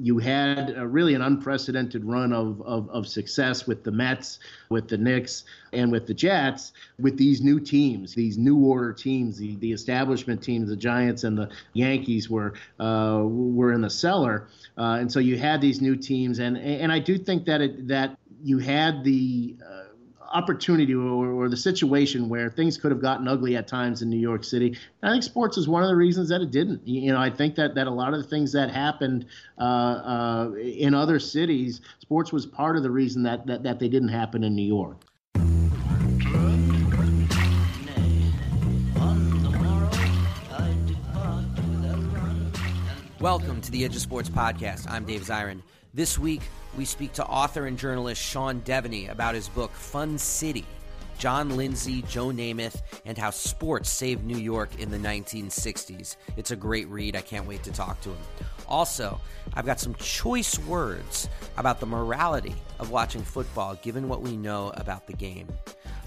you had a, really an unprecedented run of, of, of, success with the Mets, with the Knicks, and with the Jets, with these new teams, these new order teams, the, the establishment teams, the Giants and the Yankees were uh, were in the cellar, uh, and so you had these new teams, and and I do think that it, that you had the uh, opportunity or, or, the situation where things could have gotten ugly at times in New York City. And I think sports is one of the reasons that it didn't. You know, I think that, that a lot of the things that happened uh, uh, in other cities, sports was part of the reason that, that, that they didn't happen in New York. Welcome to the Edge of Sports podcast. I'm Dave Zirin. This week, we speak to author and journalist Sean Deveney about his book, Fun City John Lindsay, Joe Namath, and how sports saved New York in the 1960s. It's a great read. I can't wait to talk to him. Also, I've got some choice words about the morality of watching football given what we know about the game.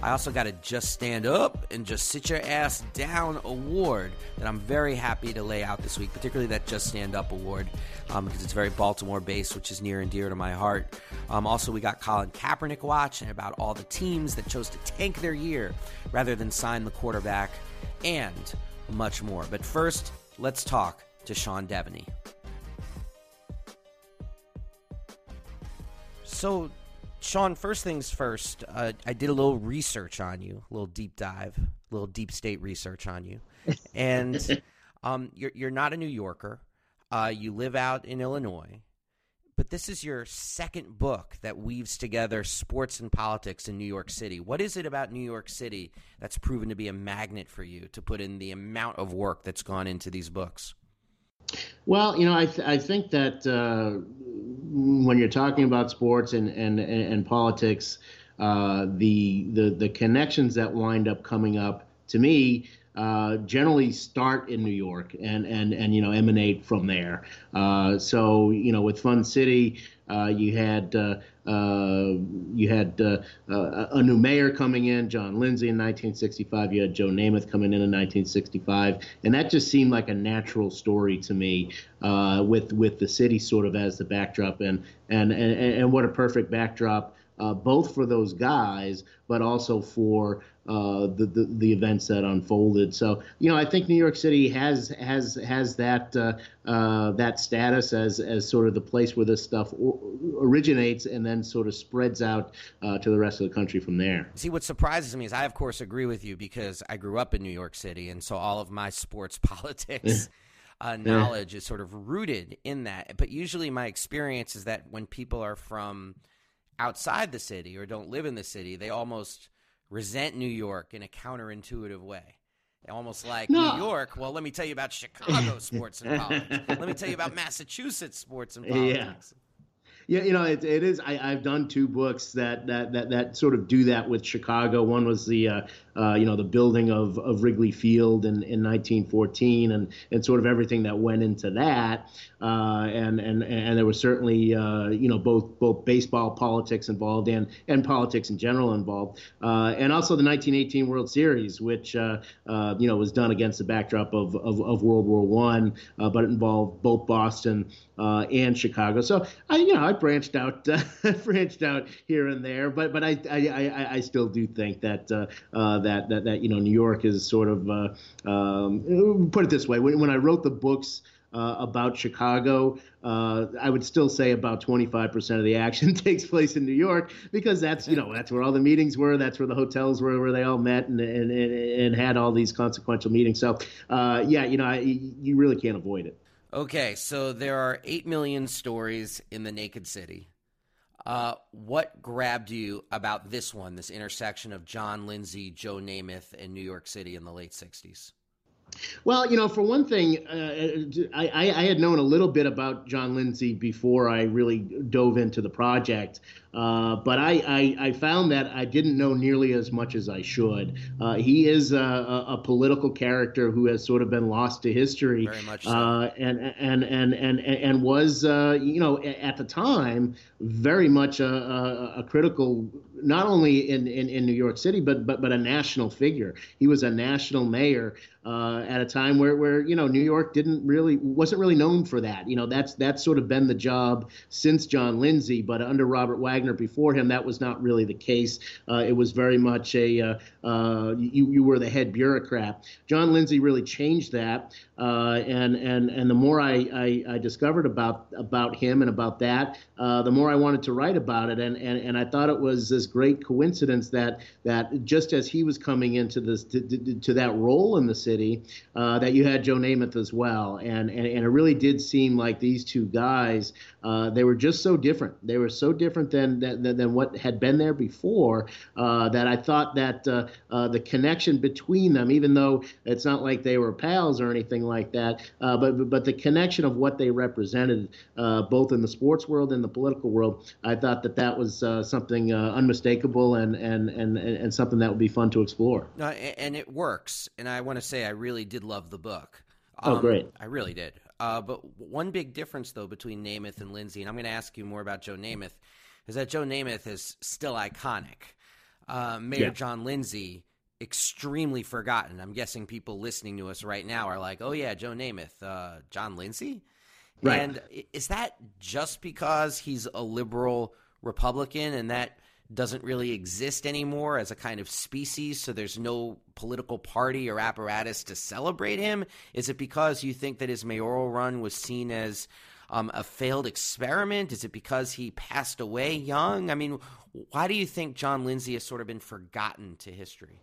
I also got a Just Stand Up and Just Sit Your Ass Down award that I'm very happy to lay out this week, particularly that Just Stand Up award um, because it's very Baltimore based, which is near and dear to my heart. Um, also, we got Colin Kaepernick watch and about all the teams that chose to tank their year rather than sign the quarterback and much more. But first, let's talk to Sean Deveney. So, Sean, first things first, uh, I did a little research on you, a little deep dive, a little deep state research on you. And um, you're, you're not a New Yorker. Uh, you live out in Illinois. But this is your second book that weaves together sports and politics in New York City. What is it about New York City that's proven to be a magnet for you to put in the amount of work that's gone into these books? Well, you know, I, th- I think that uh, when you're talking about sports and and and, politics, uh, the the the connections that wind up coming up to me uh, generally start in New York and and and you know emanate from there. Uh, so you know with Fun City, uh, you had uh, you had uh, a new mayor coming in, John Lindsay in 1965. You had Joe Namath coming in in 1965, and that just seemed like a natural story to me with with the city sort of as the backdrop, and and and, and what a perfect backdrop uh, both for those guys, but also for uh, the, the, the events that unfolded. So you know, I think New York City has has has that uh, uh that status as as sort of the place where this stuff originates and then sort of spreads out uh, to the rest of the country from there. See, what surprises me is I of course agree with you because I grew up in New York City, and so all of my sports politics. Uh, knowledge yeah. is sort of rooted in that. But usually, my experience is that when people are from outside the city or don't live in the city, they almost resent New York in a counterintuitive way. Almost like no. New York. Well, let me tell you about Chicago sports and politics. let me tell you about Massachusetts sports and politics. Yeah. Yeah, you know, it, it is. I, have done two books that, that that that sort of do that with Chicago. One was the uh, uh, you know the building of, of Wrigley Field in, in 1914 and and sort of everything that went into that. Uh, and and and there was certainly uh, you know both both baseball politics involved and and politics in general involved, uh, and also the 1918 World Series, which uh, you know was done against the backdrop of of, of World War One, but it involved both Boston and Chicago. So I you know I branched out branched out here and there, but but I I, I, I still do think that that that that you know New York is sort of um, put it this way when when I wrote the books uh, about Chicago. Uh, I would still say about 25% of the action takes place in New York because that's you know that's where all the meetings were, that's where the hotels were, where they all met and and, and had all these consequential meetings. So uh, yeah, you know I, you really can't avoid it. Okay, so there are eight million stories in the Naked City. Uh, what grabbed you about this one, this intersection of John Lindsay, Joe Namath, and New York City in the late 60s? Well, you know, for one thing, uh, I, I, had known a little bit about John Lindsay before I really dove into the project. Uh, but I, I, I, found that I didn't know nearly as much as I should. Uh, he is a, a, political character who has sort of been lost to history, Very much so. uh, and, and and and and was uh, you know at the time very much a, a, a critical not only in, in, in, New York City but but but a national figure. He was a national mayor uh, at a time where where you know New York didn't really wasn't really known for that. You know that's that's sort of been the job since John Lindsay, but under Robert Wagner Wagner before him, that was not really the case. Uh, it was very much a uh, uh, you, you were the head bureaucrat. John Lindsay really changed that, uh, and and and the more I, I, I, discovered about about him and about that, uh, the more I wanted to write about it, and, and and I thought it was this great coincidence that that just as he was coming into this to, to, to that role in the city, uh, that you had Joe Namath as well, and, and and it really did seem like these two guys, they were just so different. They were so different than than than, what had been there before. Uh, that I thought that uh, uh, the connection between them, even though it's not like they were pals or anything like that, uh, but but the connection of what they represented, uh, both in the sports world and the political world, I thought that that was uh, something unmistakable and, and and and something that would be fun to explore. No, and it works. And I want to say I really did love the book. Oh, um, oh, great! I really did. Uh, but one big difference, though, between Namath and Lindsay, and I'm going to ask you more about Joe Namath, is that Joe Namath is still iconic. Uh, Mayor yeah. John Lindsay, extremely forgotten. I'm guessing people listening to us right now are like, "Oh yeah, Joe Namath, uh, John Lindsay." Right. And is that just because he's a liberal Republican and that doesn't really exist anymore as a kind of species, so there's no political party or apparatus to celebrate him? Is it because you think that his mayoral run was seen as um, a failed experiment? Is it because he passed away young? I mean, why do you think John Lindsay has sort of been forgotten to history?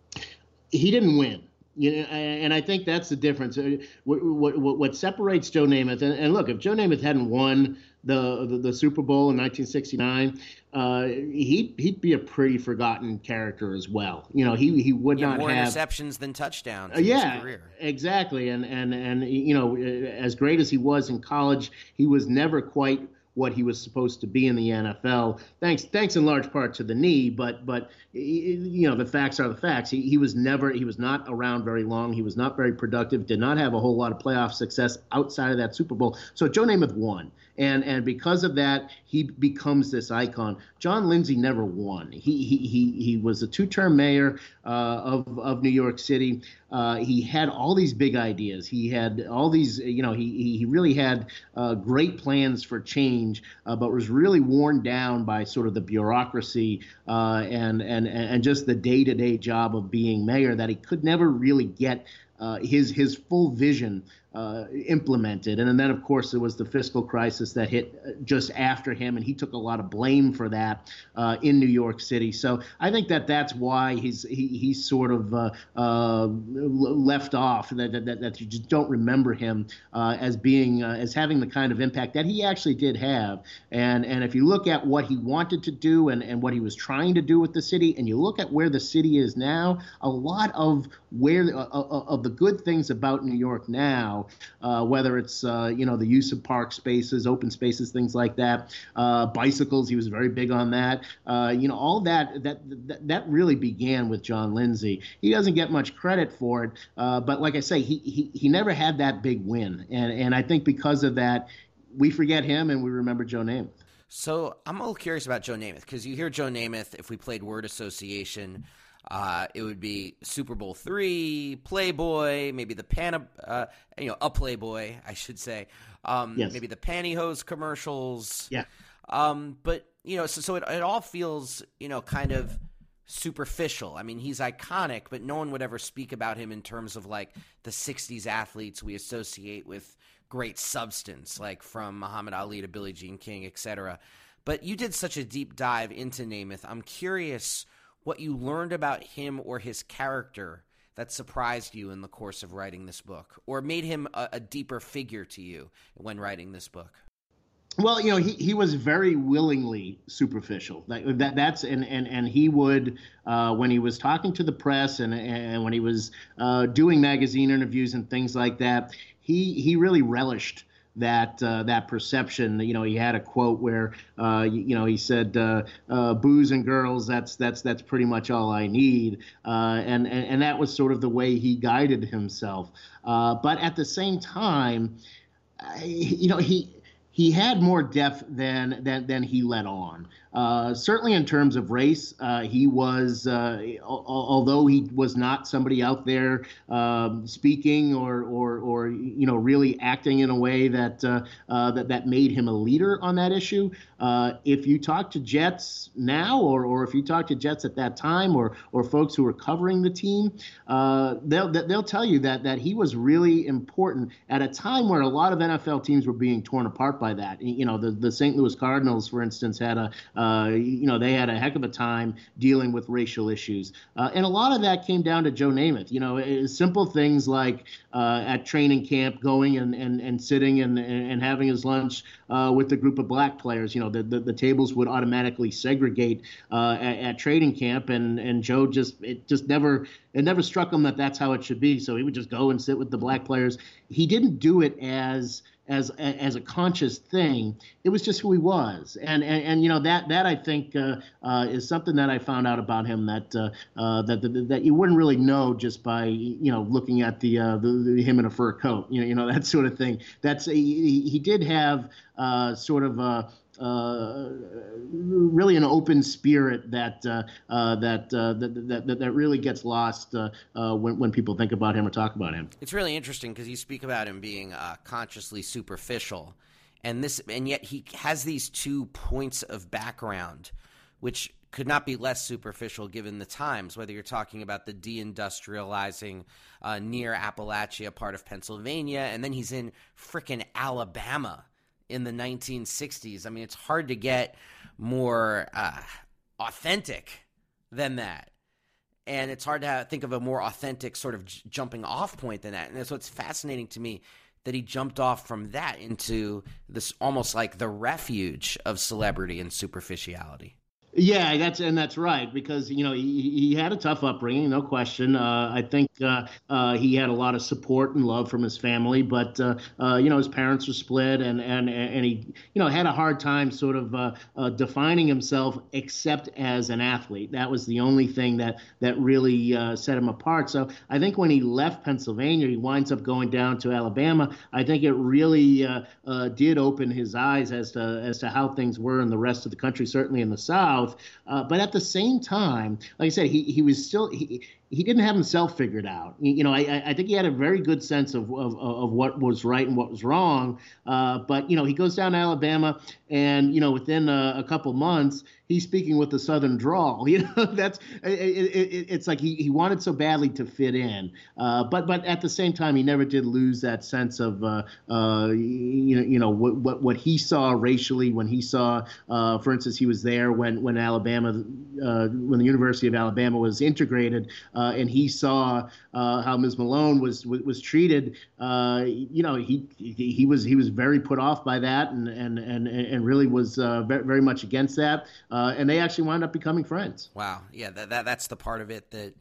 He didn't win. You know, and I think that's the difference. Uh, what, what, what separates Joe Namath, and, and, look, if Joe Namath hadn't won the, the, the Super Bowl in 1969, uh, he'd he'd be a pretty forgotten character as well. You know, he he would yeah, not more have interceptions than touchdowns. Uh, yeah, exactly. And and and you know, as great as he was in college, he was never quite what he was supposed to be in the NFL. Thanks, thanks in large part to the knee, but but you know the facts are the facts. He he was never he was not around very long. He was not very productive. Did not have a whole lot of playoff success outside of that Super Bowl. So Joe Namath won, and and because of that, he becomes this icon. John Lindsay never won. He he he he was a two-term mayor uh, of of New York City. Uh, he had all these big ideas. He had all these, you know, he he really had uh, great plans for change, uh, but was really worn down by sort of the bureaucracy uh, and and and just the day-to-day job of being mayor that he could never really get uh, his his full vision uh, implemented. And, then, of course, there was the fiscal crisis that hit uh, just after him, and he took a lot of blame for that uh, in New York City. So I think that that's why he's he, he's sort of uh, uh left off. That, that, that you just don't remember him uh, as being as having the kind of impact that he actually did have. And and if you look at what he wanted to do and, and what he was trying to do with the city, and you look at where the city is now, a lot of where of the good things about New York now uh, whether it's uh, you know the use of park spaces, open spaces, things like that. Uh, bicycles, he was very big on that. Uh, you know, all that, that that that really began with John Lindsay. He doesn't get much credit for it, uh, but like I say, he, he he never had that big win, and and I think because of that, we forget him and we remember Joe Namath. So I'm a little curious about Joe Namath because you hear Joe Namath. If we played word association, uh, it would be Super Bowl three, Playboy, maybe the pan, uh, you know, a Playboy, I should say. Um, yes. Maybe the pantyhose commercials. Yeah. Um, but you know, so so it, it all feels you know kind of superficial. I mean, he's iconic, but no one would ever speak about him in terms of like the '60s athletes we associate with great substance, like from Muhammad Ali to Billie Jean King, etc. But you did such a deep dive into Namath. I'm curious what you learned about him or his character that surprised you in the course of writing this book or made him a, a deeper figure to you when writing this book? Well, you know, he, he was very willingly superficial. That, that that's and, and and he would uh, when he was talking to the press and and when he was uh, doing magazine interviews and things like that, he he really relished that uh, that perception. You know, he had a quote where uh, you, you, know he said, uh, uh, "Booze and girls. That's that's that's pretty much all I need," uh, and, and and that was sort of the way he guided himself. Uh, but at the same time, you know, he he had more depth than than than he let on. Uh, certainly, in terms of race, uh, he was, uh, although he was not somebody out there um, speaking or, or, or, you know, really acting in a way that uh, uh, that that made him a leader on that issue. if you talk to Jets now, or, or if you talk to Jets at that time, or or folks who were covering the team, they'll they'll tell you that that he was really important at a time where a lot of NFL teams were being torn apart by that. You know, the the St. Louis Cardinals, for instance, had a uh, you know, they had a heck of a time dealing with racial issues. Uh, and a lot of that came down to Joe Namath. You know, simple things like uh, at training camp going and, and, and sitting and, and having his lunch uh, with a group of black players. You know, the, the, the tables would automatically segregate uh, at, at training camp. And, and Joe just, it just never, it never struck him that that's how it should be. So he would just go and sit with the black players. He didn't do it as as as a conscious thing. It was just who he was, and and, and you know that that I think uh, uh, is something that I found out about him that uh, uh that, that, that you wouldn't really know just by you know looking at the, uh, the, the, him in a fur coat, you know you know that sort of thing. That's he, he did have uh, sort of a uh, really an open spirit that uh, uh, that, uh, that, that that really gets lost uh, uh, when when people think about him or talk about him. It's really interesting because you speak about him being consciously superficial, and this and yet he has these two points of background, which could not be less superficial given the times, whether you're talking about the deindustrializing near Appalachia part of Pennsylvania, and then he's in frickin' Alabama in the 1960s. I mean, it's hard to get more uh, authentic than that. And it's hard to think of a more authentic sort of j- jumping off point than that. And that's what's fascinating to me that he jumped off from that into this almost like the refuge of celebrity and superficiality. Yeah, that's and that's right because you know he, he had a tough upbringing, no question. Uh, I think uh, uh, he had a lot of support and love from his family, but uh, uh, you know his parents were split, and and and he you know had a hard time sort of uh, defining himself except as an athlete. That was the only thing that that really set him apart. So I think when he left Pennsylvania, he winds up going down to Alabama. I think it really did open his eyes as to as to how things were in the rest of the country, certainly in the South. South. Uh, but at the same time, like I said, he, he was still he, he didn't have himself figured out. You know, I, I think he had a very good sense of, of, of what was right and what was wrong. Uh, but, you know, he goes down to Alabama and, you know, within a, a couple months, he's speaking with the Southern drawl. You know, that's it, it, it's like he, he wanted so badly to fit in. Uh, but but at the same time, he never did lose that sense of, uh, uh you know, you know what, what, what he saw racially when he saw, uh, for instance, he was there when, when Alabama, uh, when the University of Alabama was integrated uh, and he saw how Ms. Malone was was, treated, you know, he, he, he was he was very put off by that, and and and and really was uh, very, very much against that. Uh, and they actually wound up becoming friends. Wow, yeah, that, that that's the part of it that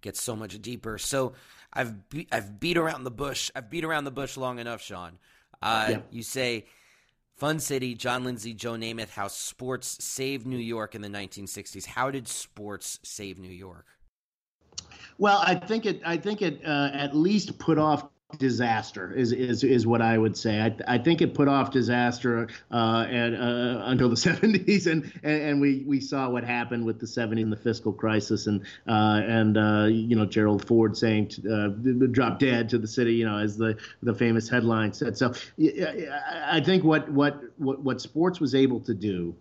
gets so much deeper. So I've be- I've beat around the bush. I've beat around the bush long enough, Sean. Uh, yeah. You say. Fun City, John Lindsay, Joe Namath, how sports saved New York in the 1960s. How did sports save New York? Well, I think it. I think it uh, at least put off disaster is, is is what I would say. I, I think it put off disaster uh, and, uh, until the 70s, and, and, and we we saw what happened with the 70s and the fiscal crisis, and uh, and uh, you know Gerald Ford saying uh, "drop dead" to the city, you know, as the the famous headline said. So I think what what what, what sports was able to do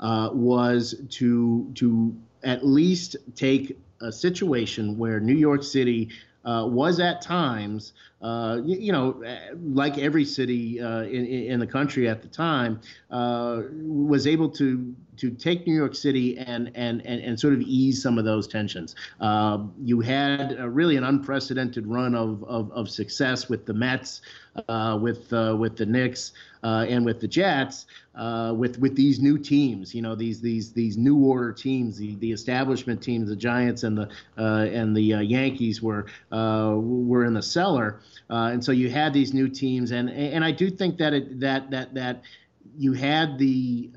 uh, was to to at least take a situation where New York City uh, was at times, uh, you, you, know, like every city uh, in, in the country at the time, uh, was able to to take New York City and and and, and sort of ease some of those tensions. Uh, you had really an unprecedented run of, of, of success with the Mets, uh, with uh, with the Knicks uh, and with the Jets, uh, with with these new teams. You know, these these these new order teams, the, the establishment teams, the Giants and the uh, and the Yankees were were in the cellar, and so you had these new teams, and and I do think that it, that that that you had the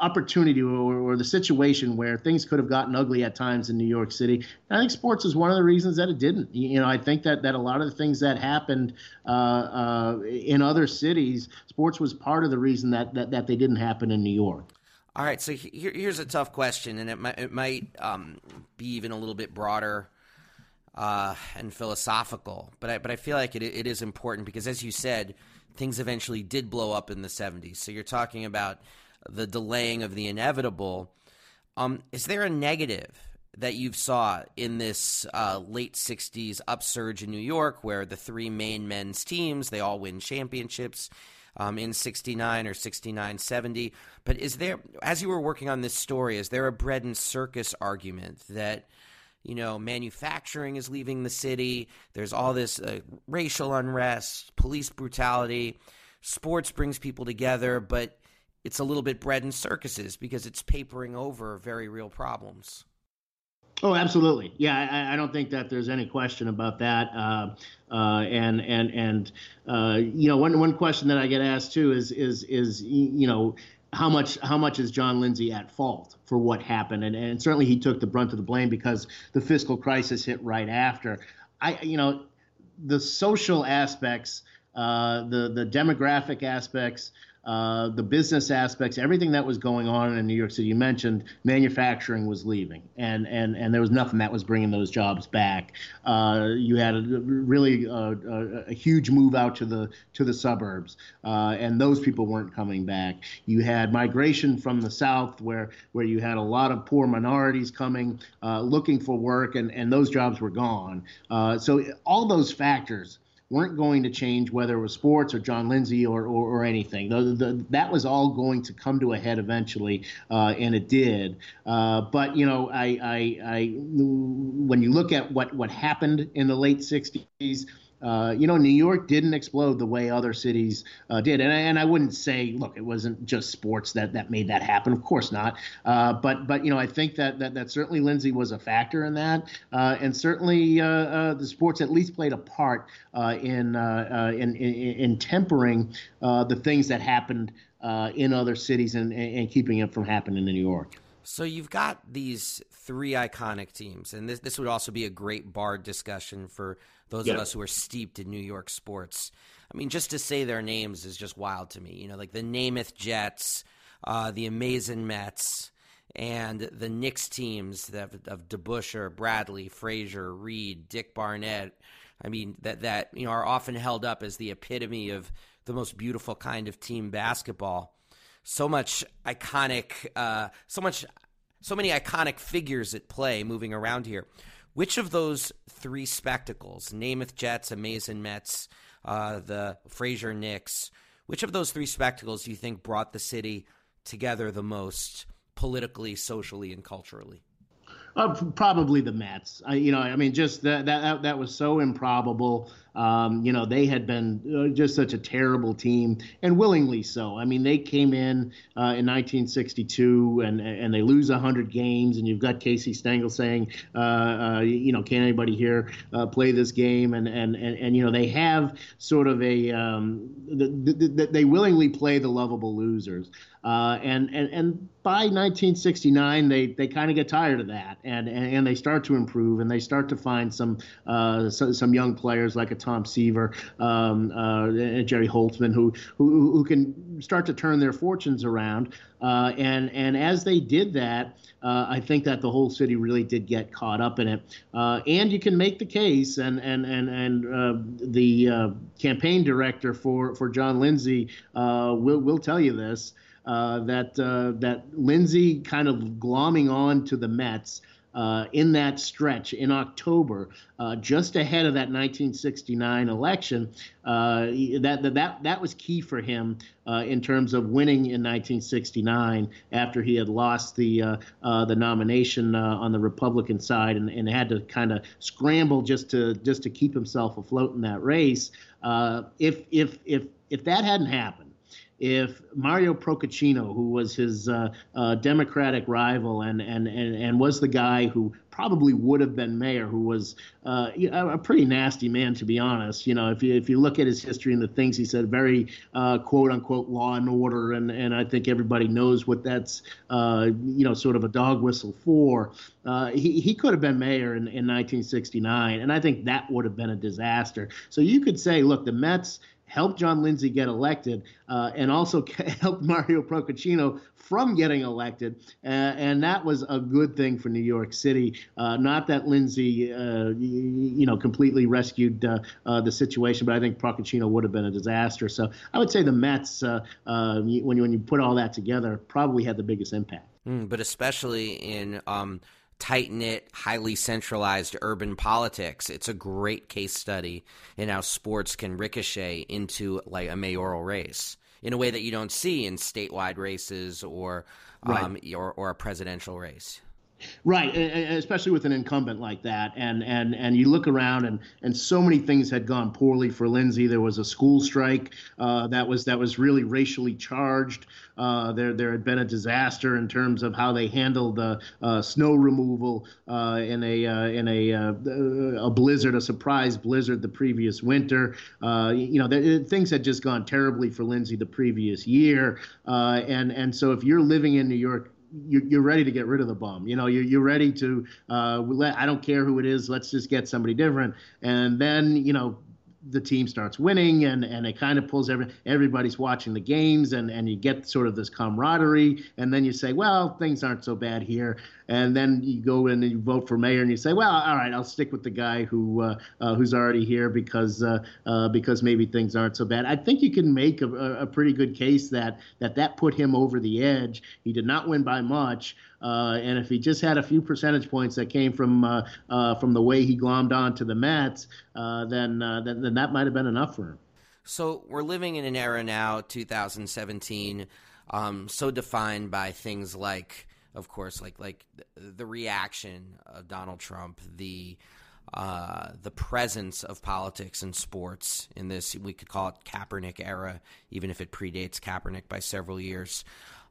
opportunity or, or, the situation where things could have gotten ugly at times in New York City. I think sports is one of the reasons that it didn't. You know, I think that that a lot of the things that happened uh, uh, in other cities, sports was part of the reason that, that that they didn't happen in New York. All right, so here, here's a tough question, and it might it might um, be even a little bit broader. Uh, and philosophical, but I, but I feel like it, it is important because, as you said, things eventually did blow up in the 70s. So you're talking about the delaying of the inevitable. Um, is there a negative that you've saw in this uh, late 60s upsurge in New York where the three main men's teams, they all win championships um, in 69 or 69 70. But is there, as you were working on this story, is there a bread and circus argument that – you know, manufacturing is leaving the city. There's all this uh, racial unrest, police brutality. Sports brings people together, but it's a little bit bread and circuses because it's papering over very real problems. Oh, absolutely. Yeah, I, I, don't think that there's any question about that. Uh, uh, and and and uh, you know, one one question that I get asked too is is is you know how much how much is John Lindsay at fault for what happened? And and certainly he took the brunt of the blame because the fiscal crisis hit right after. I you know, the social aspects, uh, the the demographic aspects uh, the business aspects, everything that was going on in New York City. You mentioned manufacturing was leaving, and and and there was nothing that was bringing those jobs back. Uh, you had a, really a, uh, a, a, huge move out to the to the suburbs, uh, and those people weren't coming back. You had migration from the south, where where you had a lot of poor minorities coming, uh, looking for work, and and those jobs were gone. So all those factors weren't going to change whether it was sports or John Lindsay or, or, or anything. The, the, that was all going to come to a head eventually, uh, and it did. Uh, but you know, I, I, I, when you look at what what happened in the late '60s. Uh, you know, New York didn't explode the way other cities uh, did, and I, and I wouldn't say, look, it wasn't just sports that, that made that happen. Of course not. Uh, but but you know, I think that that, that certainly Lindsay was a factor in that, uh, and certainly uh, the sports at least played a part in, in, in in tempering the things that happened in other cities and, and keeping it from happening in New York. So you've got these three iconic teams, and this this would also be a great bar discussion for those of us who are steeped in New York sports. I mean, just to say their names is just wild to me. You know, like the Namath Jets, uh, the Amazing Mets, and the Knicks teams of, of DeBusschere, Bradley, Frazier, Reed, Dick Barnett. I mean, that that you know are often held up as the epitome of the most beautiful kind of team basketball. So much iconic, uh, so much, so many iconic figures at play moving around here. Which of those three spectacles, Namath Jets, Amazing Mets, uh, the Frazier Knicks, which of those three spectacles do you think brought the city together the most politically, socially, and culturally? Uh, probably the Mets. I, you know, I mean, just that that that was so improbable. Um, you know, they had been uh, just such a terrible team, and willingly so. I mean, they came in uh, in 1962 and and they lose 100 games, and you've got Casey Stengel saying, uh, uh you know, can anybody here uh, play this game? And, and and and you know, they have sort of a um, the, the, the, they willingly play the lovable losers. Uh, and, and and by 1969, they, they kind of get tired of that, and, and, and they start to improve, and they start to find some uh, so, some young players like a Tom Seaver um, uh, Jerry Holtzman, who, who who can start to turn their fortunes around. Uh, and and as they did that, uh, I think that the whole city really did get caught up in it. Uh, and you can make the case, and and and and uh, the uh, campaign director for for John Lindsay uh, will will tell you this. that that Lindsay kind of glomming on to the Mets uh, in that stretch in October, uh, just ahead of that 1969 election. Uh, that, that that was key for him uh, in terms of winning in 1969 after he had lost the uh, uh, the nomination on the Republican side and, and had to kind of scramble just to just to keep himself afloat in that race. if if if if that hadn't happened if Mario Procaccino, who was his uh, uh, Democratic rival and, and, and, and was the guy who probably would have been mayor, who was uh, a pretty nasty man, to be honest. You know, if you if you look at his history and the things he said, very uh, quote unquote law and order, and and I think everybody knows what that's uh, you know sort of a dog whistle for. Uh, he he could have been mayor in, in 1969, and I think that would have been a disaster. So you could say, look, the Mets helped John Lindsay get elected, uh, and also helped Mario Procaccino from getting elected. Uh, and that was a good thing for New York City. Uh, not that Lindsay, uh, you know, completely rescued uh, uh, the situation, but I think Procaccino would have been a disaster. So I would say the Mets, when, you, when you put all that together, probably had the biggest impact. Mm, but especially in. Um tight knit, highly centralized urban politics. It's a great case study in how sports can ricochet into like a mayoral race in a way that you don't see in statewide races or right. um, or, or a presidential race. Right, especially with an incumbent like that, and and and you look around, and and so many things had gone poorly for Lindsay. There was a school strike uh, that was that was really racially charged. Uh, there there had been a disaster in terms of how they handled the uh, snow removal uh, in a uh, in a uh, a blizzard, a surprise blizzard the previous winter. you know, there, things had just gone terribly for Lindsay the previous year, and and so if you're living in New York you're, ready to get rid of the bum. You know, you're, you're ready to, uh, let, I don't care who it is, let's just get somebody different. And then, you know, the team starts winning and, and it kind of pulls every, everybody's watching the games and, and you get sort of this camaraderie. And then you say well things aren't so bad here. And then you go in and you vote for mayor and you say well all right i'll stick with the guy who uh, uh, who's already here because uh, uh because maybe things aren't so bad. I think you can make a, a pretty good case that that that put him over the edge. He did not win by much and if he just had a few percentage points that came from uh, uh, from the way he glommed on to the Mets, uh, then, uh, then then that might have been enough for him. So we're living in an era now, 2017, um, so defined by things like, of course, like like the reaction of Donald Trump, the uh, the presence of politics and sports in this we could call it Kaepernick era, even if it predates Kaepernick by several years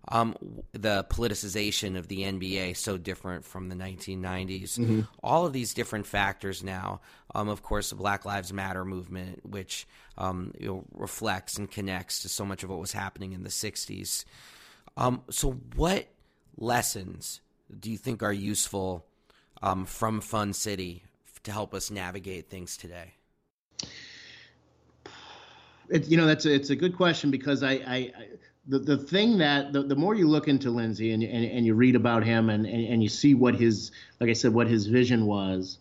um, the politicization of the NBA so different from the 1990s. Mm-hmm. All of these different factors now. Um, of course, the Black Lives Matter movement, which um, you know, reflects and connects to so much of what was happening in the 60s. Um, so, what lessons do you think are useful um, from Fun City to help us navigate things today? It, you know, that's a, it's a good question because I, I, I the, the thing that the, the more you look into Lindsay and, and, and you read about him and, and, and you see what his like I said what his vision was,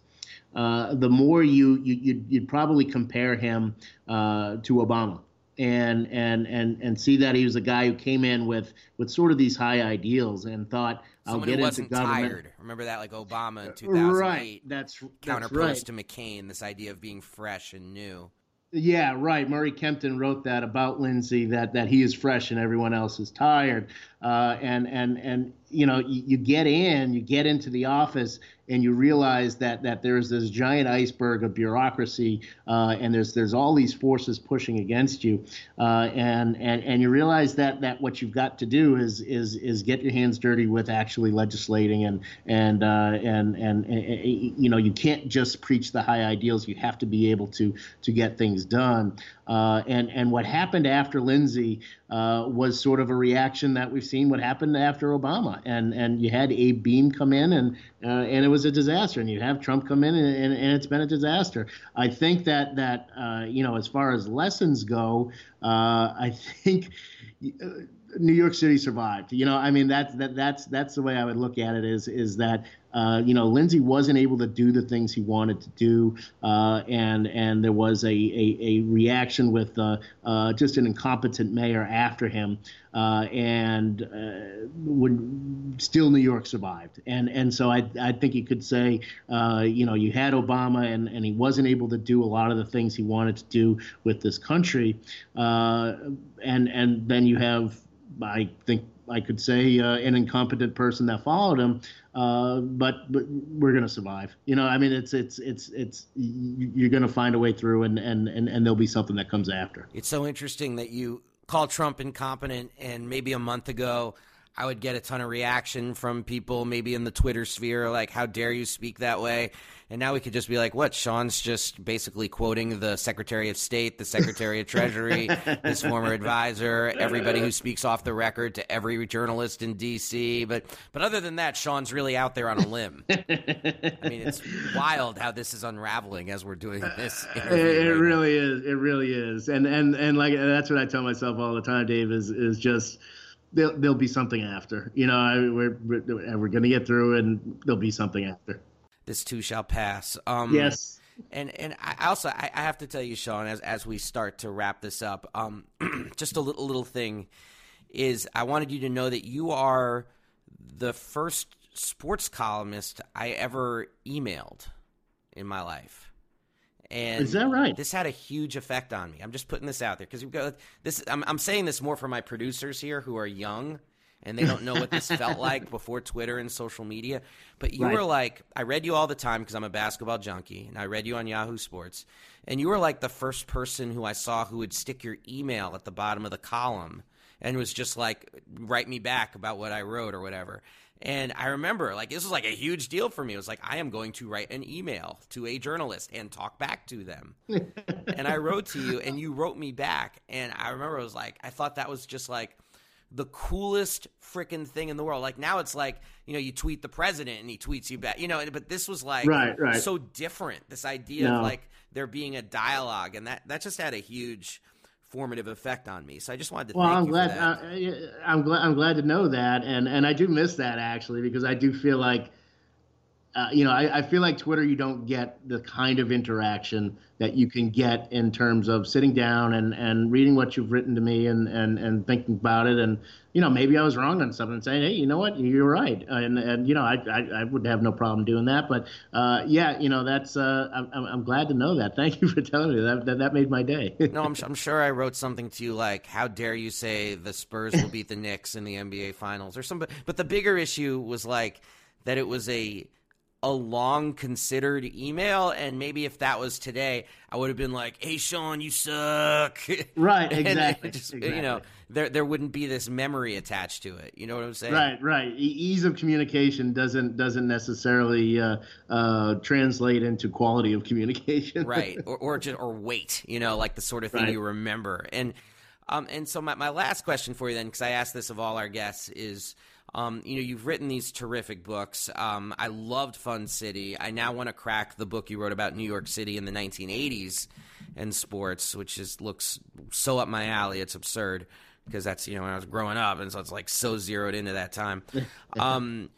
uh, the more you, you you'd, you'd probably compare him uh, to Obama and and and and see that he was a guy who came in with with sort of these high ideals and thought I'll get into government. Tired. Remember that like Obama in 2008. Right. That's, that's counterposed right. to McCain this idea of being fresh and new. Yeah, right. Murray Kempton wrote that about Lindsay that that he is fresh and everyone else is tired. Uh, and and and you know you, you, get in, you get into the office, and you realize that that there's this giant iceberg of bureaucracy, uh, and there's there's all these forces pushing against you, uh, and and and you realize that that what you've got to do is is is get your hands dirty with actually legislating, and and uh, and, and, and you know you can't just preach the high ideals. You have to be able to to get things done. Uh, and and what happened after Lindsay uh, was sort of a reaction that we've seen what happened after Obama, and and you had Abe Beame come in, and uh, and it was a disaster, and you have Trump come in, and, and, and it's been a disaster. I think that that uh, you know, as far as lessons go, uh, I think. New York City survived. You know, I mean that's that that's that's the way I would look at it. Is is that uh, you know Lindsay wasn't able to do the things he wanted to do, uh, and and there was a a, a reaction with uh, uh just an incompetent mayor after him, uh, and when still New York survived. And and so I I think you could say you know you had Obama and and he wasn't able to do a lot of the things he wanted to do with this country, and and then you have I think I could say uh, an incompetent person that followed him, uh, but but we're gonna survive. You know, I mean, it's it's it's it's you're gonna find a way through, and and and, and there'll be something that comes after. It's so interesting that you call Trump incompetent, and maybe a month ago I would get a ton of reaction from people, maybe in the Twitter sphere, like, how dare you speak that way? And now we could just be like, what? Sean's just basically quoting the Secretary of State, the Secretary of Treasury, his former advisor, everybody who speaks off the record to every journalist in D.C. But, but other than that, Sean's really out there on a limb. I mean, it's wild how this is unraveling as we're doing this. Uh, it, it right really now. is. It really is. And, and, and like, that's what I tell myself all the time, Dave, is, is just, there'll, there'll be something after. You know, we're we're, we're going to get through, and there'll be something after. This too shall pass. Um, yes. And and I also I, I, have to tell you, Sean, as as we start to wrap this up, um, just a little little thing is I wanted you to know that you are the first sports columnist I ever emailed in my life. And is that right? This had a huge effect on me. I'm just putting this out there because we've got this. I'm, I'm saying this more for my producers here who are young and they don't know what this felt like before Twitter and social media. But you right. were like, I read you all the time because I'm a basketball junkie, and I read you on Yahoo Sports, and you were like the first person who I saw who would stick your email at the bottom of the column and was just like, write me back about what I wrote or whatever. And I remember, like, this was like a huge deal for me. It was like, I am going to write an email to a journalist and talk back to them. and I wrote to you, and you wrote me back. And I remember it was like, I thought that was just like the coolest freaking thing in the world. Like, now it's like, you know, you tweet the president and he tweets you back, you know, but this was like right, right. so different. This idea no. of like there being a dialogue, and that, that just had a huge formative effect on me. So I just wanted to. Well, I'm glad. Uh, I'm glad. I'm glad to know that, and and I do miss that actually because I do feel like uh, you know, I, I, feel like Twitter, you don't get the kind of interaction that you can get in terms of sitting down and, and reading what you've written to me and, and, and thinking about it. And, you know, maybe I was wrong on something and saying, hey, you know what, you're right. And, and you know, I, I, I would have no problem doing that. But, uh, yeah, you know, that's, uh, I'm, I'm glad to know that. Thank you for telling me that. That, that made my day. no, I'm, I'm sure I wrote something to you like, how dare you say the Spurs will beat the Knicks in the NBA Finals or something. But the bigger issue was like that it was a, a long considered email and maybe if that was today i would have been like hey sean you suck. Right exactly, just, exactly. you know there there wouldn't be this memory attached to it. You know what i'm saying? Right right. Ease of communication doesn't doesn't necessarily uh, uh, translate into quality of communication. Right or or, just, or weight you know like the sort of thing right. you remember. And um, and so my, my last question for you then because i asked this of all our guests is um, you know, you've written these terrific books. Um, I loved Fun City. I now want to crack the book you wrote about New York City in the 1980s and sports, which is looks so up my alley. It's absurd because that's you know when I was growing up, and so it's like so zeroed into that time. um,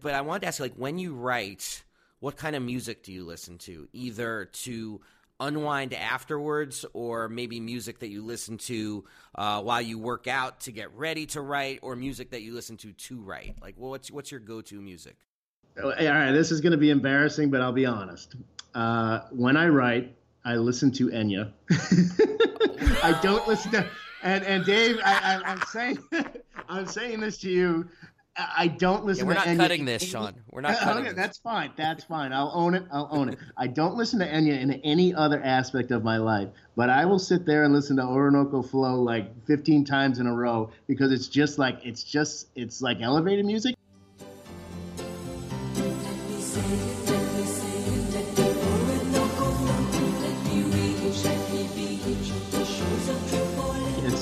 but I wanted to ask, like, when you write, what kind of music do you listen to? Either to unwind afterwards, or maybe music that you listen to uh, while you work out to get ready to write, or music that you listen to to write? Like, well, what's what's your go-to music? All right, this is going to be embarrassing, but I'll be honest. Uh, when I write, I listen to Enya. I don't listen to and and Dave. I, I, I'm saying I'm saying this to you I don't listen. Yeah, we're not Enya cutting this, Sean. We're not cutting. Okay, that's fine. That's fine. I'll own it. I'll own it. I don't listen to Enya in any other aspect of my life, but I will sit there and listen to Orinoco Flow like 15 times in a row because it's just like it's just it's like elevated music.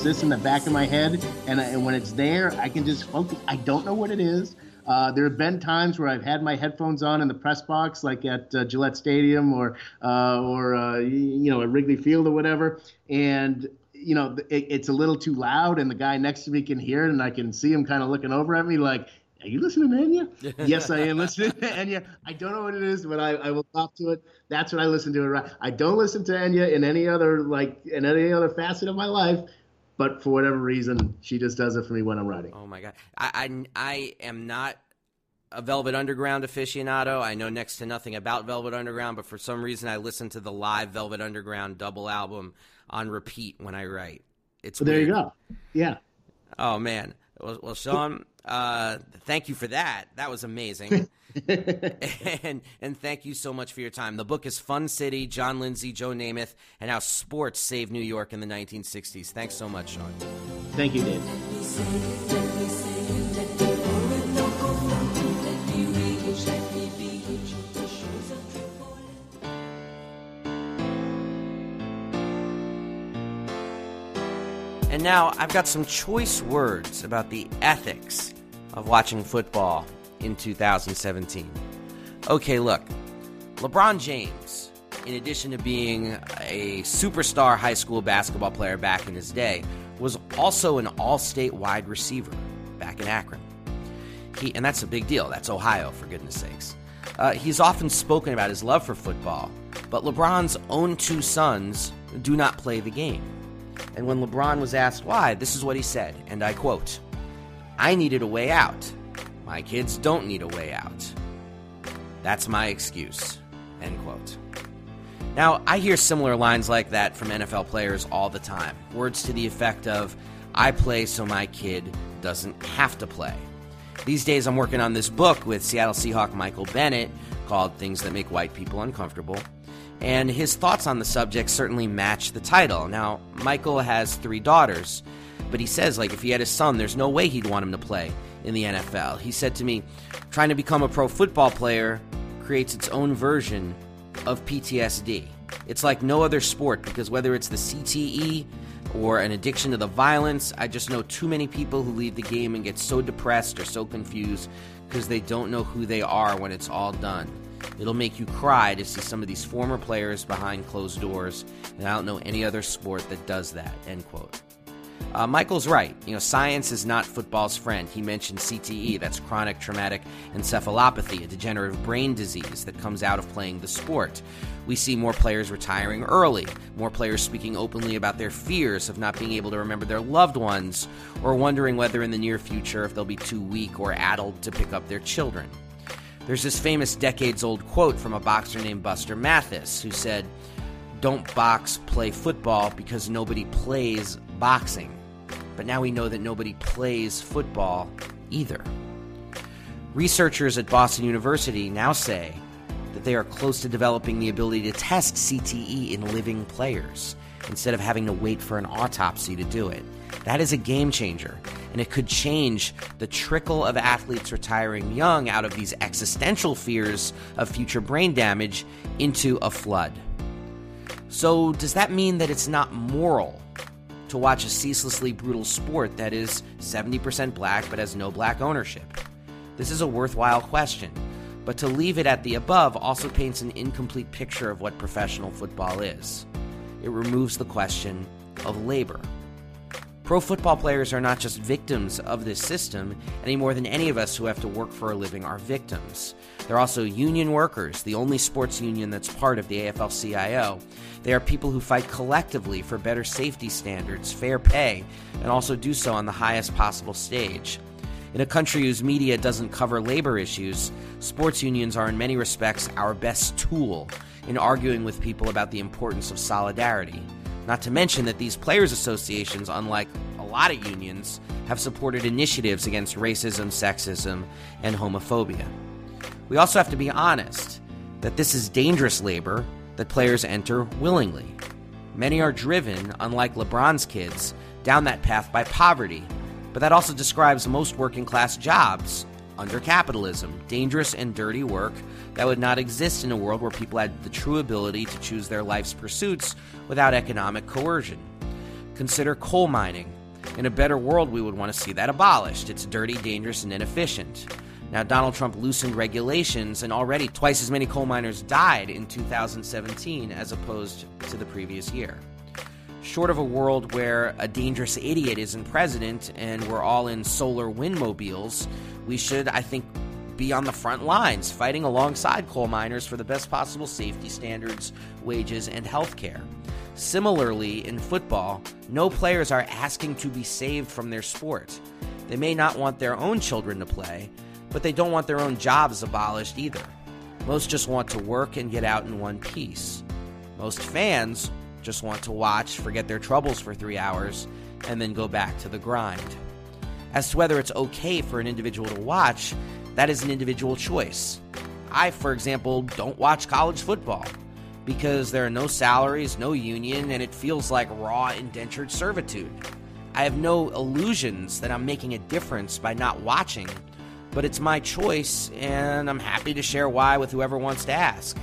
Exists in the back of my head, and, and when it's there, I can just focus. I don't know what it is. Uh, there have been times where I've had my headphones on in the press box, like at uh, Gillette Stadium or uh, or uh, you know at Wrigley Field or whatever, and you know it, it's a little too loud, and the guy next to me can hear it, and I can see him kind of looking over at me like. Are you listening to Enya? yes, I am listening to Enya. I don't know what it is, but I, I will talk to it. That's what I listen to. I don't listen to Enya in any other like in any other facet of my life but for whatever reason, she just does it for me when I'm writing. Oh my god, I I, I am not a Velvet Underground aficionado. I know next to nothing about Velvet Underground, but for some reason, I listen to the live Velvet Underground double album on repeat when I write. It's well, there. You go. Yeah. Oh man. Well, well Sean, uh, thank you for that. That was amazing. and and thank you so much for your time. The book is Fun City, John Lindsay, Joe Namath, and how sports saved New York in the 1960s. Thanks so much, Sean. Thank you, Dave. And now I've got some choice words about the ethics of watching football in 2017. Okay, look, LeBron James, in addition to being a superstar high school basketball player back in his day, was also an all state wide receiver back in Akron. He, and that's a big deal. That's Ohio, for goodness sakes. Uh, he's often spoken about his love for football, but LeBron's own two sons do not play the game. And when LeBron was asked why, this is what he said, and I quote I needed a way out. My kids don't need a way out. That's my excuse. End quote. Now, I hear similar lines like that from NFL players all the time. Words to the effect of, I play so my kid doesn't have to play. These days, I'm working on this book with Seattle Seahawk Michael Bennett called Things That Make White People Uncomfortable. And his thoughts on the subject certainly match the title. Now, Michael has three daughters, but he says, like, if he had a son, there's no way he'd want him to play in the NFL. He said to me, trying to become a pro football player creates its own version of PTSD. It's like no other sport because whether it's the CTE or an addiction to the violence, I just know too many people who leave the game and get so depressed or so confused because they don't know who they are when it's all done. It'll make you cry to see some of these former players behind closed doors, and I don't know any other sport that does that. End quote. Uh, Michael's right. You know, science is not football's friend. He mentioned CTE, that's chronic traumatic encephalopathy, a degenerative brain disease that comes out of playing the sport. We see more players retiring early, more players speaking openly about their fears of not being able to remember their loved ones, or wondering whether in the near future if they'll be too weak or addled to pick up their children. There's this famous decades old quote from a boxer named Buster Mathis who said, Don't box, play football because nobody plays boxing. But now we know that nobody plays football either. Researchers at Boston University now say that they are close to developing the ability to test CTE in living players instead of having to wait for an autopsy to do it. That is a game changer, and it could change the trickle of athletes retiring young out of these existential fears of future brain damage into a flood. So, does that mean that it's not moral to watch a ceaselessly brutal sport that is 70% black but has no black ownership? This is a worthwhile question, but to leave it at the above also paints an incomplete picture of what professional football is. It removes the question of labor. Pro football players are not just victims of this system any more than any of us who have to work for a living are victims. They're also union workers, the only sports union that's part of the AFL CIO. They are people who fight collectively for better safety standards, fair pay, and also do so on the highest possible stage. In a country whose media doesn't cover labor issues, sports unions are in many respects our best tool in arguing with people about the importance of solidarity. Not to mention that these players' associations, unlike a lot of unions, have supported initiatives against racism, sexism, and homophobia. We also have to be honest that this is dangerous labor that players enter willingly. Many are driven, unlike LeBron's kids, down that path by poverty, but that also describes most working class jobs under capitalism, dangerous and dirty work that would not exist in a world where people had the true ability to choose their life's pursuits without economic coercion. Consider coal mining, In a better world, we would want to see that abolished. It's dirty, dangerous, and inefficient. Now, Donald Trump loosened regulations, and already twice as many coal miners died in 2017 as opposed to the previous year. Short of a world where a dangerous idiot isn't president and we're all in solar windmobiles, we should, I think, be on the front lines fighting alongside coal miners for the best possible safety standards, wages, and health care. Similarly, in football, no players are asking to be saved from their sport. They may not want their own children to play, but they don't want their own jobs abolished either. Most just want to work and get out in one piece. Most fans just want to watch, forget their troubles for three hours, and then go back to the grind. As to whether it's okay for an individual to watch, that is an individual choice. I, for example, don't watch college football because there are no salaries, no union, and it feels like raw indentured servitude. I have no illusions that I'm making a difference by not watching, but it's my choice, and I'm happy to share why with whoever wants to ask.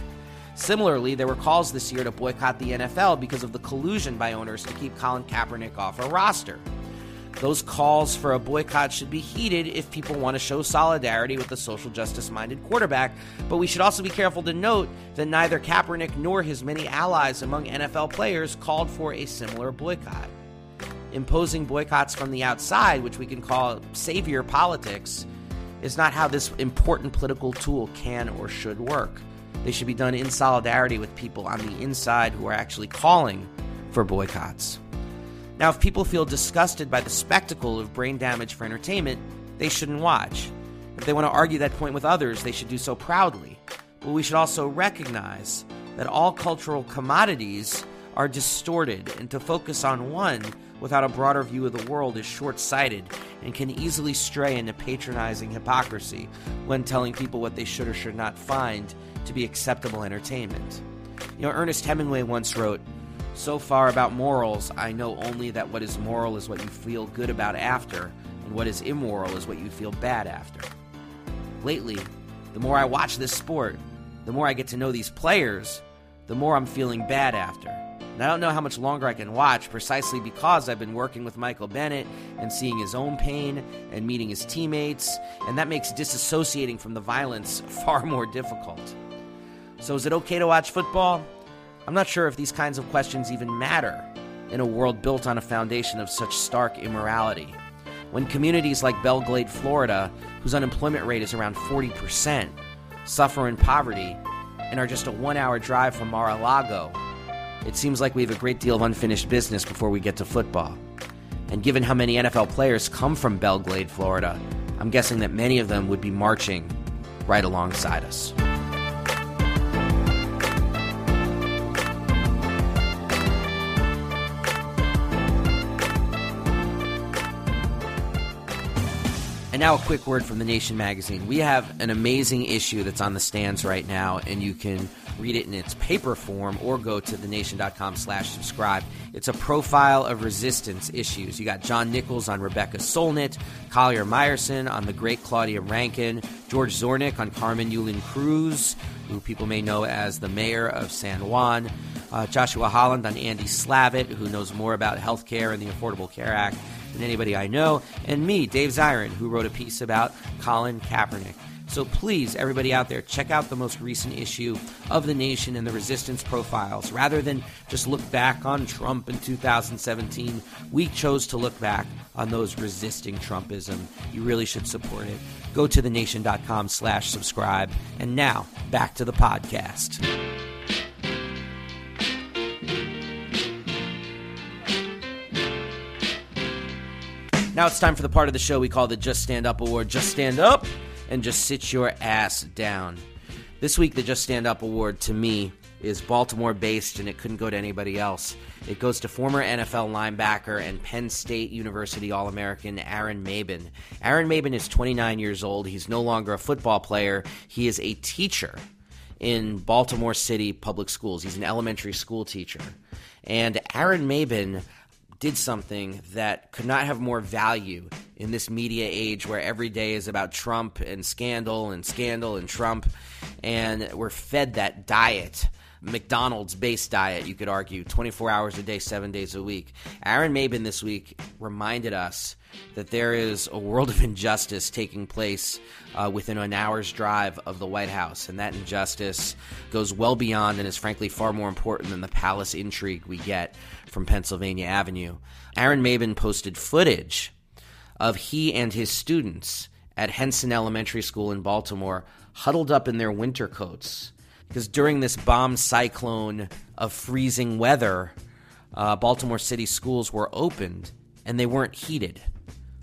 Similarly, there were calls this year to boycott the NFL because of the collusion by owners to keep Colin Kaepernick off a roster. Those calls for a boycott should be heeded if people want to show solidarity with the social justice minded quarterback, but we should also be careful to note that neither Kaepernick nor his many allies among NFL players called for a similar boycott. Imposing boycotts from the outside, which we can call savior politics, is not how this important political tool can or should work. They should be done in solidarity with people on the inside who are actually calling for boycotts. Now, if people feel disgusted by the spectacle of brain damage for entertainment, they shouldn't watch. If they want to argue that point with others, they should do so proudly. But we should also recognize that all cultural commodities are distorted, and to focus on one without a broader view of the world is short sighted and can easily stray into patronizing hypocrisy when telling people what they should or should not find to be acceptable entertainment. You know, Ernest Hemingway once wrote, so far about morals, I know only that what is moral is what you feel good about after, and what is immoral is what you feel bad after. Lately, the more I watch this sport, the more I get to know these players, the more I'm feeling bad after. And I don't know how much longer I can watch precisely because I've been working with Michael Bennett and seeing his own pain and meeting his teammates, and that makes disassociating from the violence far more difficult. So, is it okay to watch football? I'm not sure if these kinds of questions even matter in a world built on a foundation of such stark immorality. When communities like Belle Glade, Florida, whose unemployment rate is around 40%, suffer in poverty and are just a one hour drive from Mar a Lago, it seems like we have a great deal of unfinished business before we get to football. And given how many NFL players come from Belle Glade, Florida, I'm guessing that many of them would be marching right alongside us. And now, a quick word from The Nation magazine. We have an amazing issue that's on the stands right now, and you can read it in its paper form or go to thenation.com slash subscribe. It's a profile of resistance issues. You got John Nichols on Rebecca Solnit, Collier Meyerson on the great Claudia Rankine, George Zornick on Carmen Yulin Cruz, who people may know as the mayor of San Juan, uh, Joshua Holland on Andy Slavitt, who knows more about healthcare and the Affordable Care Act than anybody I know, and me, Dave Zirin, who wrote a piece about Colin Kaepernick. So please, everybody out there, check out the most recent issue of The Nation and the resistance profiles. Rather than just look back on Trump in 2017, we chose to look back on those resisting Trumpism. You really should support it. Go to thenation.com slash subscribe. And now, back to the podcast. Now it's time for the part of the show we call the Just Stand Up Award. Just stand up and just sit your ass down. This week, the Just Stand Up Award to me is Baltimore based and it couldn't go to anybody else. It goes to former NFL linebacker and Penn State University All American Aaron Maybin. Aaron Maybin is 29 years old. He's no longer a football player, he is a teacher in Baltimore City public schools. He's an elementary school teacher. And Aaron Maybin did something that could not have more value in this media age where every day is about Trump and scandal and scandal and Trump. And we're fed that diet McDonald's base diet, you could argue, 24 hours a day, seven days a week. Aaron Maybin this week reminded us that there is a world of injustice taking place uh, within an hour's drive of the White House, and that injustice goes well beyond and is frankly far more important than the palace intrigue we get from Pennsylvania Avenue. Aaron Maybin posted footage of he and his students at Henson Elementary School in Baltimore huddled up in their winter coats because during this bomb cyclone of freezing weather, uh, Baltimore City schools were opened and they weren't heated.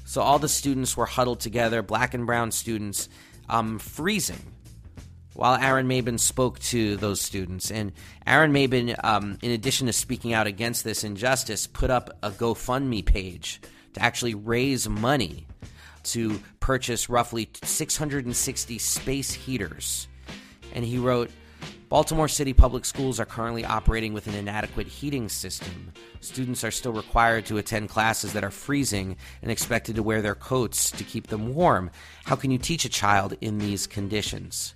So all the students were huddled together, black and brown students, um, freezing. While Aaron Maybin spoke to those students. And Aaron Maybin, um, in addition to speaking out against this injustice, put up a GoFundMe page to actually raise money to purchase roughly 660 space heaters. And he wrote, Baltimore City Public Schools are currently operating with an inadequate heating system. Students are still required to attend classes that are freezing and expected to wear their coats to keep them warm. How can you teach a child in these conditions?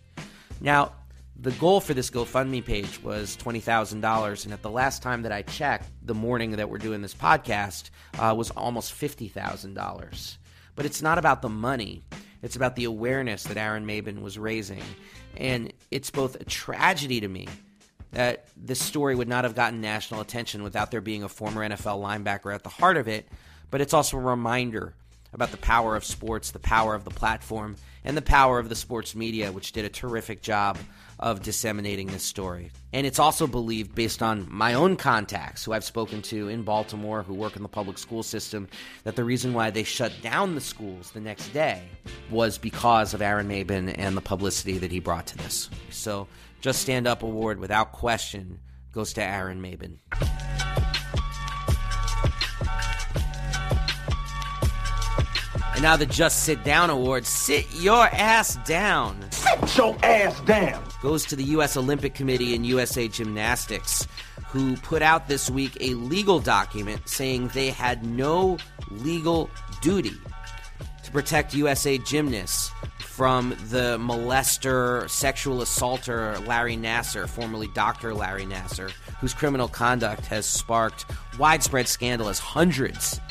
Now, the goal for this GoFundMe page was $20,000. And at the last time that I checked, the morning that we're doing this podcast, uh, was almost $50,000. But it's not about the money, it's about the awareness that Aaron Maybin was raising. And it's both a tragedy to me that this story would not have gotten national attention without there being a former NFL linebacker at the heart of it, but it's also a reminder about the power of sports, the power of the platform, and the power of the sports media, which did a terrific job of disseminating this story. And it's also believed, based on my own contacts who I've spoken to in Baltimore who work in the public school system, that the reason why they shut down the schools the next day was because of Aaron Maybin and the publicity that he brought to this. So, Just Stand Up Award, without question, goes to Aaron Maybin. And now the Just Sit Down Award. Sit your ass down. Sit your ass down. Goes to the U.S. Olympic Committee and USA Gymnastics, who put out this week a legal document saying they had no legal duty to protect USA gymnasts from the molester, sexual assaulter Larry Nassar, formerly Dr. Larry Nassar, whose criminal conduct has sparked widespread scandal as hundreds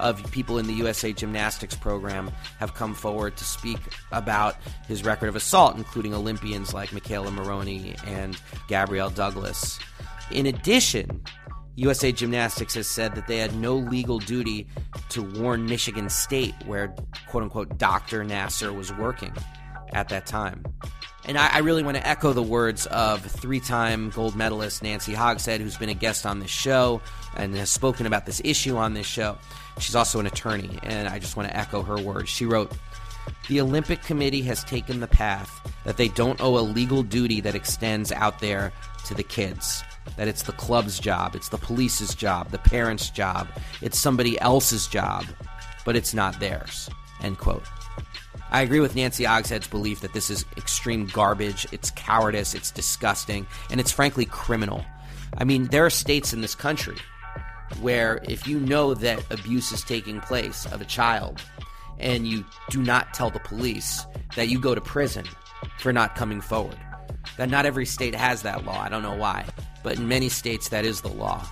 of people in the USA Gymnastics program have come forward to speak about his record of assault, including Olympians like McKayla Maroney and Gabrielle Douglas. In addition, USA Gymnastics has said that they had no legal duty to warn Michigan State, where quote unquote Dr. Nassar was working at that time. And I, I really want to echo the words of three time gold medalist Nancy Hogshead, who's been a guest on this show and has spoken about this issue on this show. She's also an attorney, and I just want to echo her words. She wrote, the Olympic Committee has taken the path that they don't owe a legal duty that extends out there to the kids. That it's the club's job, it's the police's job, the parents' job, it's somebody else's job, but it's not theirs. End quote. I agree with Nancy Hogshead's belief that this is extreme garbage, it's cowardice, it's disgusting, and it's frankly criminal. I mean, there are states in this country where if you know that abuse is taking place of a child and you do not tell the police that you go to prison for not coming forward. That not every state has that law. I don't know why, but in many states that is the law.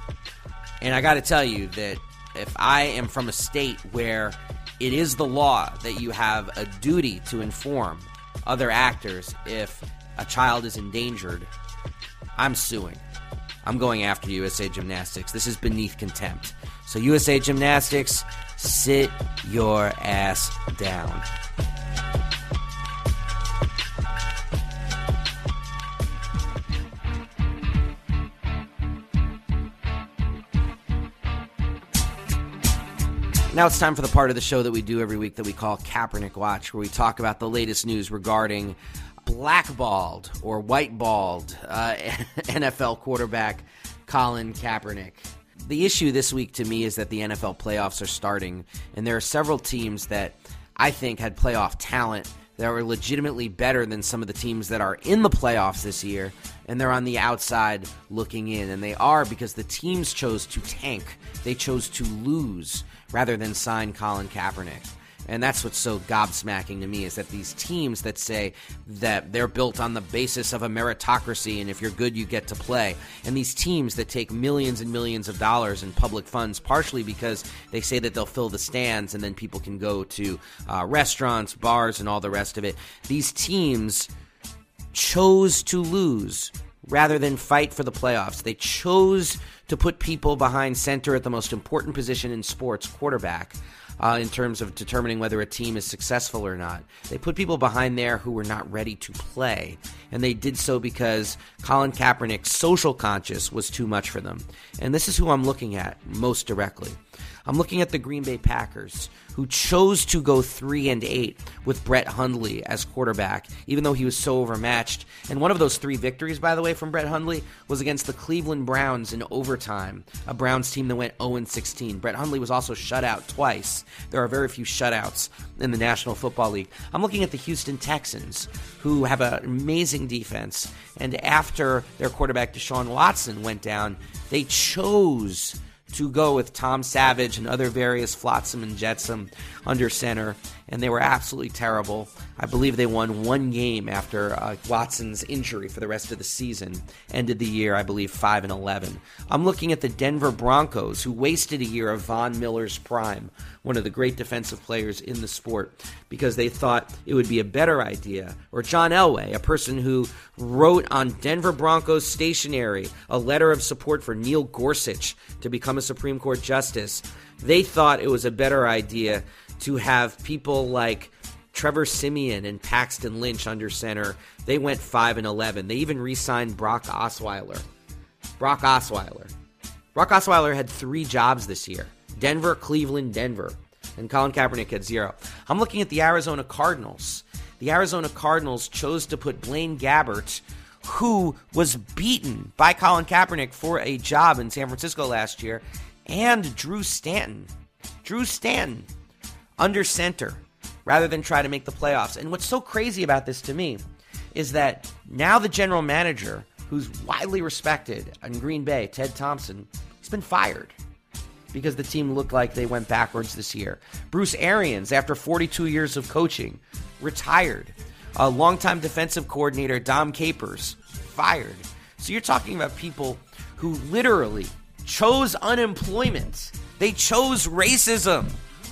And I got to tell you that if I am from a state where it is the law that you have a duty to inform other actors if a child is endangered, I'm suing. I'm going after USA Gymnastics. This is beneath contempt. So, USA Gymnastics, sit your ass down. Now it's time for the part of the show that we do every week that we call Kaepernick Watch, where we talk about the latest news regarding blackballed or whiteballed uh, NFL quarterback Colin Kaepernick. The issue this week to me is that the NFL playoffs are starting, and there are several teams that I think had playoff talent that were legitimately better than some of the teams that are in the playoffs this year, and they're on the outside looking in. And they are because the teams chose to tank, they chose to lose rather than sign Colin Kaepernick. And that's what's so gobsmacking to me is that these teams that say that they're built on the basis of a meritocracy and if you're good, you get to play. And these teams that take millions and millions of dollars in public funds, partially because they say that they'll fill the stands and then people can go to uh, restaurants, bars, and all the rest of it. These teams chose to lose rather than fight for the playoffs. They chose to put people behind center at the most important position in sports, quarterback uh, in terms of determining whether a team is successful or not. They put people behind there who were not ready to play, and they did so because Colin Kaepernick's social conscience was too much for them. And this is who I'm looking at most directly. I'm looking at the Green Bay Packers, who chose to go three and eight with Brett Hundley as quarterback, even though he was so overmatched. And one of those three victories, by the way, from Brett Hundley was against the Cleveland Browns in overtime, a Browns team that went 0 16. Brett Hundley was also shut out twice. There are very few shutouts in the National Football League. I'm looking at the Houston Texans, who have an amazing defense. And after their quarterback Deshaun Watson went down, they chose to go with Tom Savage and other various flotsam and jetsam under center, and they were absolutely terrible. I believe they won one game after uh, Watson's injury for the rest of the season. Ended the year, I believe, five and eleven. I'm looking at the Denver Broncos, who wasted a year of Von Miller's prime, one of the great defensive players in the sport, because they thought it would be a better idea. Or John Elway, a person who wrote on Denver Broncos stationery a letter of support for Neil Gorsuch to become a Supreme Court justice. They thought it was a better idea to have people like Trevor Siemian and Paxton Lynch under center. They went 5 and 11. They even re signed Brock Osweiler. Brock Osweiler. Brock Osweiler had three jobs this year Denver, Cleveland, Denver. And Colin Kaepernick had zero. I'm looking at the Arizona Cardinals. The Arizona Cardinals chose to put Blaine Gabbert, who was beaten by Colin Kaepernick for a job in San Francisco last year, and Drew Stanton. Drew Stanton under center rather than try to make the playoffs. And what's so crazy about this to me is that now the general manager, who's widely respected in Green Bay, Ted Thompson, he's been fired because the team looked like they went backwards this year. Bruce Arians, after 42 years of coaching, retired. A longtime defensive coordinator, Dom Capers, fired. So you're talking about people who literally chose unemployment. They chose racism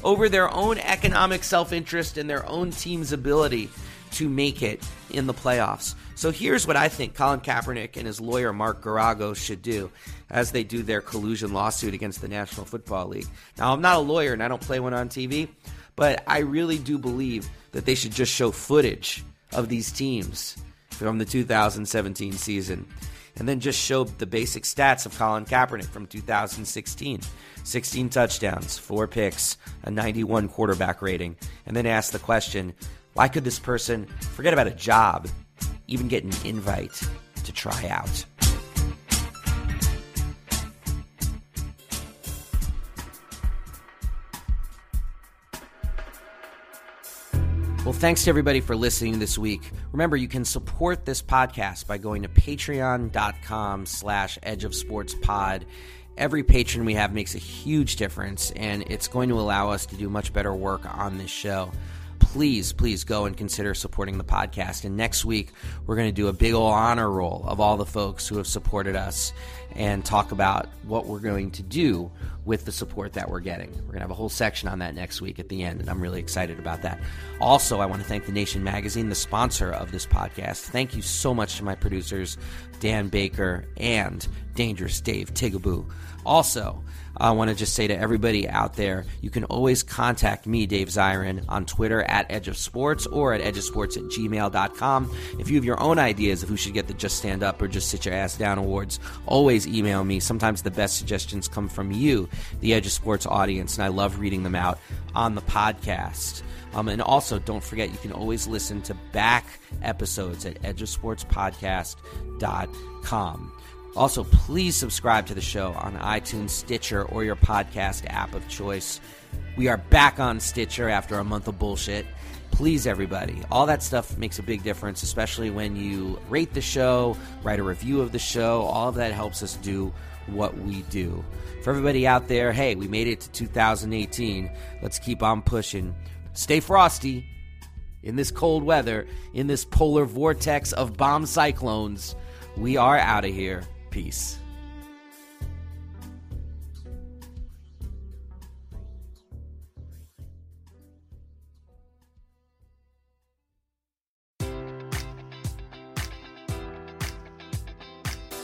over their own economic self interest and their own team's ability to make it in the playoffs. So here's what I think Colin Kaepernick and his lawyer Mark Geragos should do as they do their collusion lawsuit against the National Football League. Now, I'm not a lawyer and I don't play one on TV, but I really do believe that they should just show footage of these teams from the 2017 season and then just show the basic stats of Colin Kaepernick from 2016 16 touchdowns, four picks, a 91 quarterback rating, and then ask the question why could this person forget about a job, even get an invite to try out? Well, thanks to everybody for listening this week. Remember, you can support this podcast by going to patreon.com slash edge of sports pod. Every patron we have makes a huge difference, and it's going to allow us to do much better work on this show please, please go and consider supporting the podcast. And next week, we're going to do a big old honor roll of all the folks who have supported us and talk about what we're going to do with the support that we're getting. We're going to have a whole section on that next week at the end, and I'm really excited about that. Also, I want to thank The Nation Magazine, the sponsor of this podcast. Thank you so much to my producers, Dan Baker and Dangerous Dave Tigaboo. Also, I want to just say to everybody out there, you can always contact me, Dave Zirin, on Twitter at Edge of Sports or at edgeofsports at gmail.com. If you have your own ideas of who should get the Just Stand Up or Just Sit Your Ass Down awards, always email me. Sometimes the best suggestions come from you, the Edge of Sports audience, and I love reading them out on the podcast. Um, and also, don't forget, you can always listen to back episodes at edgeofsportspodcast.com. Also, please subscribe to the show on iTunes, Stitcher, or your podcast app of choice. We are back on Stitcher after a month of bullshit. Please, everybody, all that stuff makes a big difference, especially when you rate the show, write a review of the show. All of that helps us do what we do. For everybody out there, hey, we made it to 2018. Let's keep on pushing stay frosty in this cold weather, in this polar vortex of bomb cyclones. We are out of here. Peace.